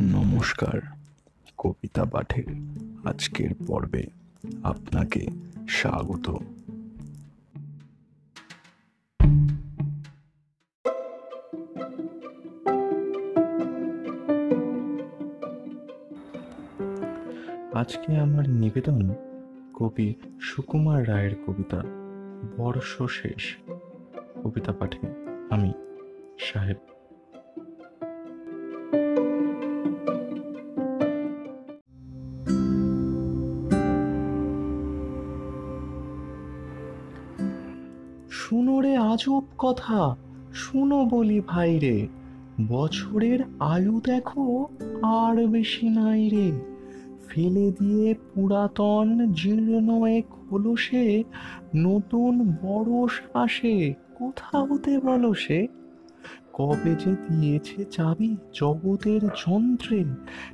নমস্কার, কবিতা পাঠের আজকের পর্বে আপনাকে স্বাগত। আজকে আমার নিবেদন কবি সুকুমার রায়ের কবিতা বর্ষ শেষ কবিতা পাঠে আমি সাহেব শুনো রে আজব কথা। শুনো বলি ভাই রে, বছরের আয়ু দেখো আর বেশি নাই রে। ফেলে দিয়ে পুরাতন জীর্ণ এক হলো সে নতুন বরস আসে কোথা হতে বলো সে? কবে যে দিয়েছে চাবি জগতের যন্ত্রে,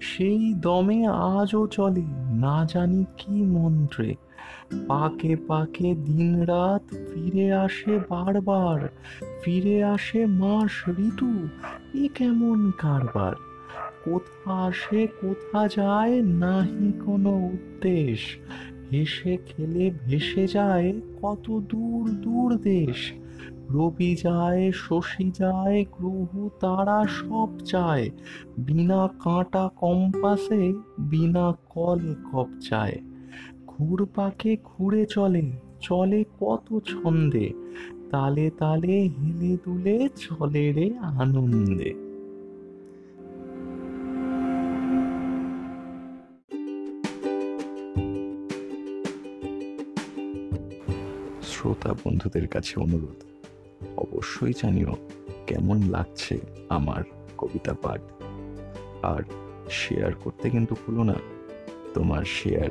সেই দমে আজও চলে, না জানি কি মন্ত্রে। পাকে পাকে দিন রাত ফিরে আসে বারবার, ফিরে আসে মাস ঋতু, এ কেমন কারবার? কোথা আসে, কোথা যায়, নাহি কোনো উদ্দেশ। হেসে খেলে ভেসে যায়, কত দূর দূর দেশ। রবি যায়, শশী যায়, গ্রহ তারা সব চায়। বিনা কাঁটা কম্পাসে, বিনা কল কবচায় ঘুরপাকে ঘুরে চলে চলে কত ছন্দে। তালে তালে হেলে দুলে চলে রে আনন্দে। শ্রোতা বন্ধুদের কাছে অনুরোধ, অবশ্যই জানিও কেমন লাগছে আমার কবিতা পাঠ। আর শেয়ার করতে কিন্তু ভুলো না, তোমার শেয়ার